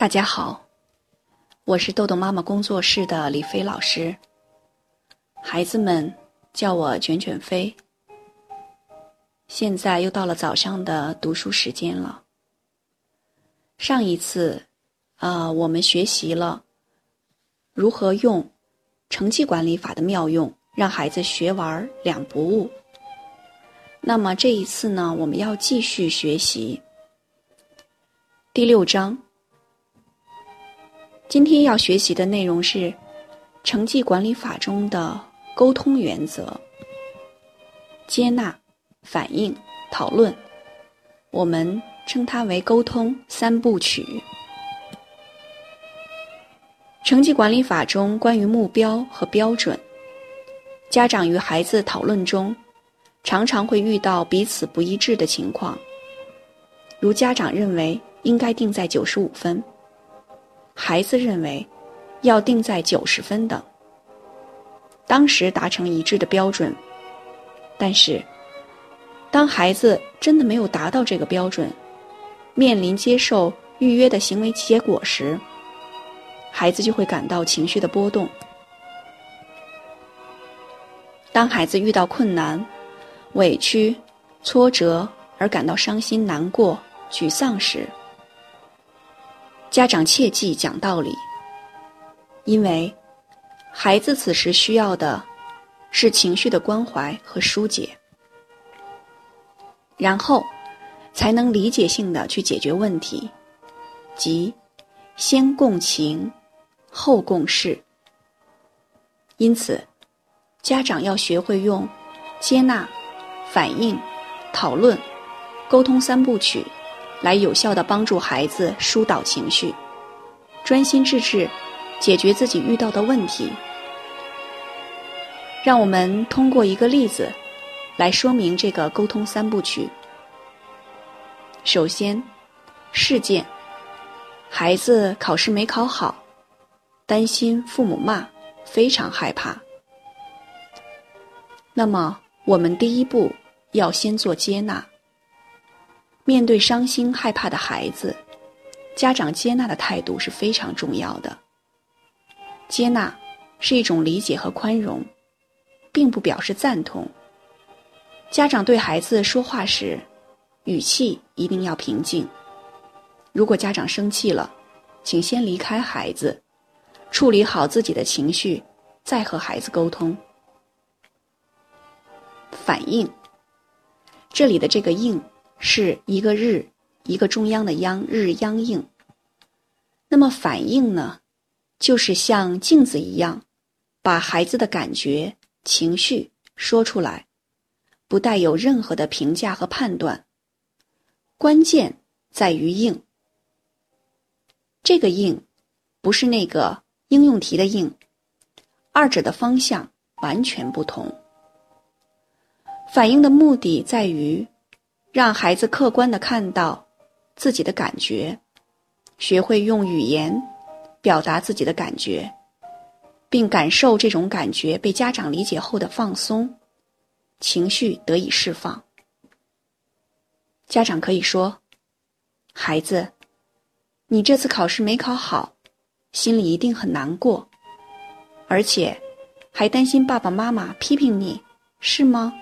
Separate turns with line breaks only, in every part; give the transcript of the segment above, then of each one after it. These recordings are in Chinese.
大家好，我是豆豆妈妈工作室的李飞老师。孩子们叫我卷卷飞。现在又到了早上的读书时间了。上一次，啊，我们学习了如何用成绩管理法的妙用，让孩子学玩两不误。那么这一次呢，我们要继续学习第六章。今天要学习的内容是成绩管理法中的沟通原则：接纳、反应、讨论。我们称它为沟通三部曲。成绩管理法中关于目标和标准，家长与孩子讨论中，常常会遇到彼此不一致的情况。如家长认为应该定在九十五分。孩子认为要定在九十分等，当时达成一致的标准。但是，当孩子真的没有达到这个标准，面临接受预约的行为结果时，孩子就会感到情绪的波动。当孩子遇到困难、委屈、挫折而感到伤心、难过、沮丧时，家长切记讲道理，因为孩子此时需要的是情绪的关怀和疏解，然后才能理解性的去解决问题，即先共情，后共事。因此，家长要学会用接纳、反应、讨论、沟通三部曲。来有效的帮助孩子疏导情绪，专心致志解决自己遇到的问题。让我们通过一个例子来说明这个沟通三部曲。首先，事件：孩子考试没考好，担心父母骂，非常害怕。那么，我们第一步要先做接纳。面对伤心害怕的孩子，家长接纳的态度是非常重要的。接纳是一种理解和宽容，并不表示赞同。家长对孩子说话时，语气一定要平静。如果家长生气了，请先离开孩子，处理好自己的情绪，再和孩子沟通。反应，这里的这个“应”。是一个日，一个中央的央，日央应。那么反应呢，就是像镜子一样，把孩子的感觉、情绪说出来，不带有任何的评价和判断。关键在于应。这个应，不是那个应用题的应，二者的方向完全不同。反应的目的在于。让孩子客观的看到自己的感觉，学会用语言表达自己的感觉，并感受这种感觉被家长理解后的放松，情绪得以释放。家长可以说：“孩子，你这次考试没考好，心里一定很难过，而且还担心爸爸妈妈批评你，是吗？”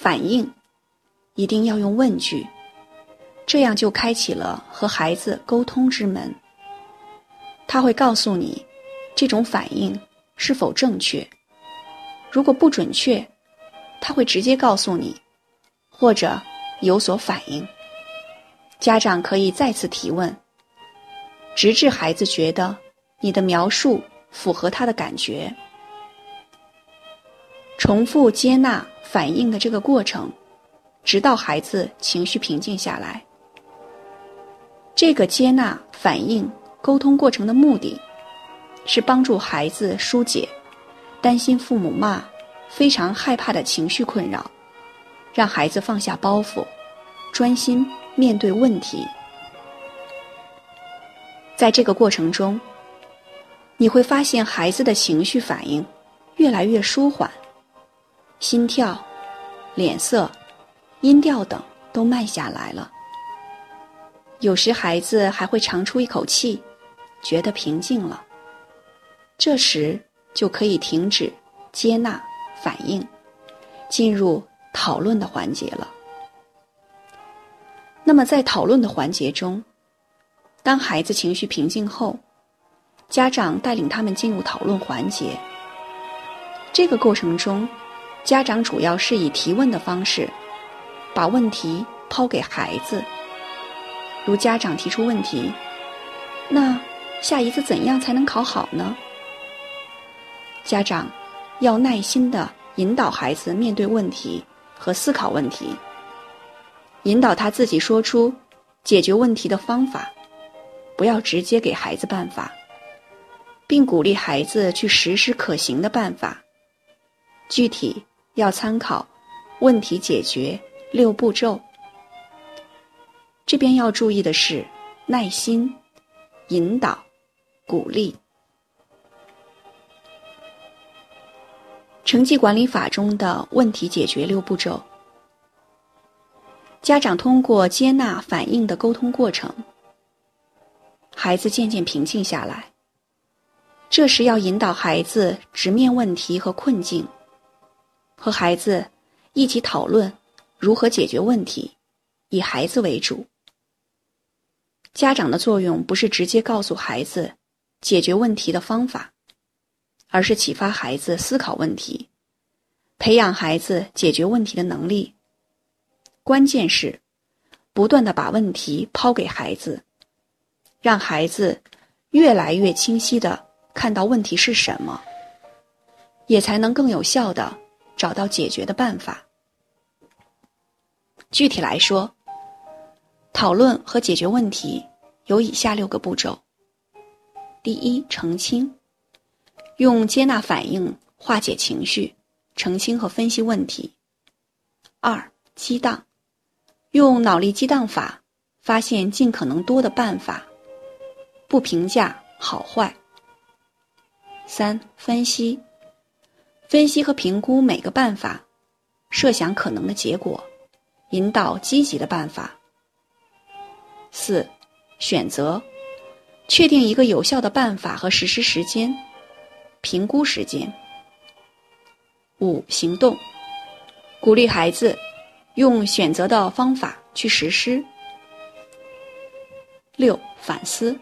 反应一定要用问句，这样就开启了和孩子沟通之门。他会告诉你这种反应是否正确，如果不准确，他会直接告诉你，或者有所反应。家长可以再次提问，直至孩子觉得你的描述符合他的感觉。重复接纳。反应的这个过程，直到孩子情绪平静下来。这个接纳、反应、沟通过程的目的，是帮助孩子疏解担心父母骂、非常害怕的情绪困扰，让孩子放下包袱，专心面对问题。在这个过程中，你会发现孩子的情绪反应越来越舒缓。心跳、脸色、音调等都慢下来了。有时孩子还会长出一口气，觉得平静了。这时就可以停止接纳反应，进入讨论的环节了。那么在讨论的环节中，当孩子情绪平静后，家长带领他们进入讨论环节。这个过程中，家长主要是以提问的方式，把问题抛给孩子。如家长提出问题：“那下一次怎样才能考好呢？”家长要耐心的引导孩子面对问题和思考问题，引导他自己说出解决问题的方法，不要直接给孩子办法，并鼓励孩子去实施可行的办法。具体要参考问题解决六步骤。这边要注意的是耐心、引导、鼓励。成绩管理法中的问题解决六步骤，家长通过接纳反应的沟通过程，孩子渐渐平静下来。这时要引导孩子直面问题和困境。和孩子一起讨论如何解决问题，以孩子为主。家长的作用不是直接告诉孩子解决问题的方法，而是启发孩子思考问题，培养孩子解决问题的能力。关键是不断的把问题抛给孩子，让孩子越来越清晰的看到问题是什么，也才能更有效的。找到解决的办法。具体来说，讨论和解决问题有以下六个步骤：第一，澄清，用接纳反应化解情绪，澄清和分析问题；二，激荡，用脑力激荡法发现尽可能多的办法，不评价好坏；三，分析。分析和评估每个办法，设想可能的结果，引导积极的办法。四、选择，确定一个有效的办法和实施时间，评估时间。五、行动，鼓励孩子用选择的方法去实施。六、反思，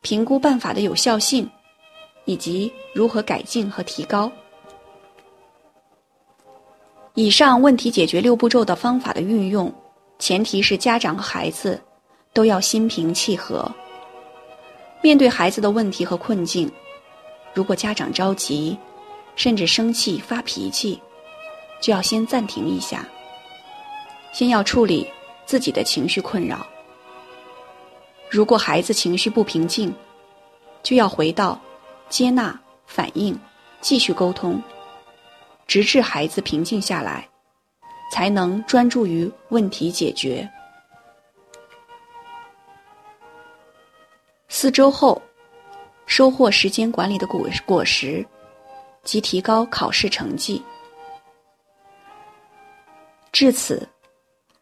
评估办法的有效性，以及如何改进和提高。以上问题解决六步骤的方法的运用，前提是家长和孩子都要心平气和。面对孩子的问题和困境，如果家长着急，甚至生气发脾气，就要先暂停一下，先要处理自己的情绪困扰。如果孩子情绪不平静，就要回到接纳反应，继续沟通。直至孩子平静下来，才能专注于问题解决。四周后，收获时间管理的果果实，及提高考试成绩。至此，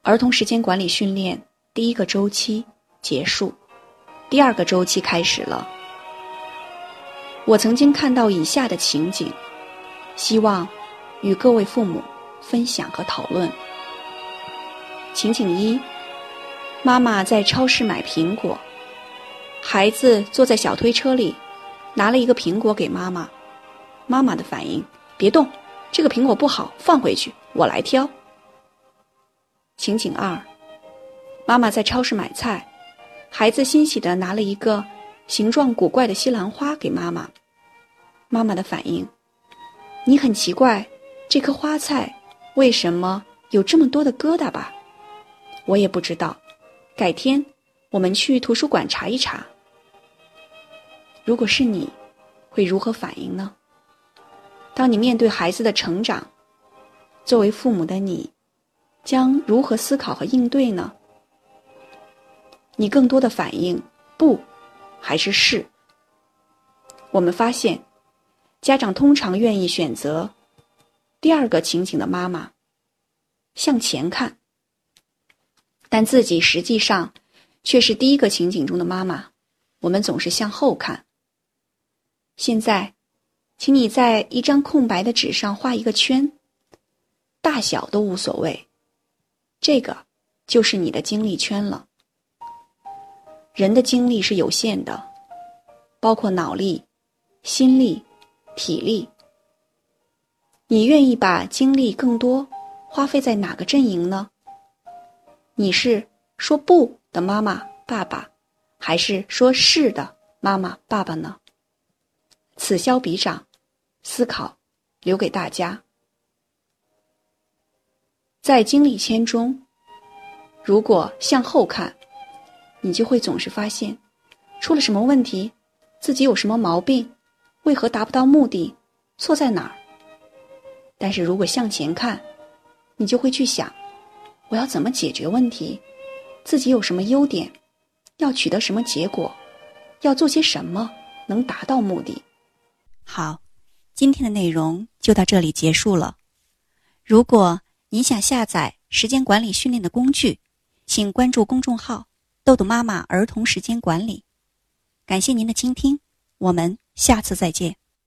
儿童时间管理训练第一个周期结束，第二个周期开始了。我曾经看到以下的情景，希望。与各位父母分享和讨论。情景一：妈妈在超市买苹果，孩子坐在小推车里，拿了一个苹果给妈妈。妈妈的反应：别动，这个苹果不好，放回去，我来挑。情景二：妈妈在超市买菜，孩子欣喜的拿了一个形状古怪的西兰花给妈妈。妈妈的反应：你很奇怪。这棵花菜为什么有这么多的疙瘩吧？我也不知道。改天我们去图书馆查一查。如果是你，会如何反应呢？当你面对孩子的成长，作为父母的你，将如何思考和应对呢？你更多的反应不，还是是？我们发现，家长通常愿意选择。第二个情景的妈妈向前看，但自己实际上却是第一个情景中的妈妈，我们总是向后看。现在，请你在一张空白的纸上画一个圈，大小都无所谓，这个就是你的精力圈了。人的精力是有限的，包括脑力、心力、体力。你愿意把精力更多花费在哪个阵营呢？你是说不的妈妈、爸爸，还是说是的妈妈、爸爸呢？此消彼长，思考留给大家。在经历圈中，如果向后看，你就会总是发现出了什么问题，自己有什么毛病，为何达不到目的，错在哪儿。但是如果向前看，你就会去想，我要怎么解决问题，自己有什么优点，要取得什么结果，要做些什么能达到目的。
好，今天的内容就到这里结束了。如果你想下载时间管理训练的工具，请关注公众号“豆豆妈妈儿童时间管理”。感谢您的倾听，我们下次再见。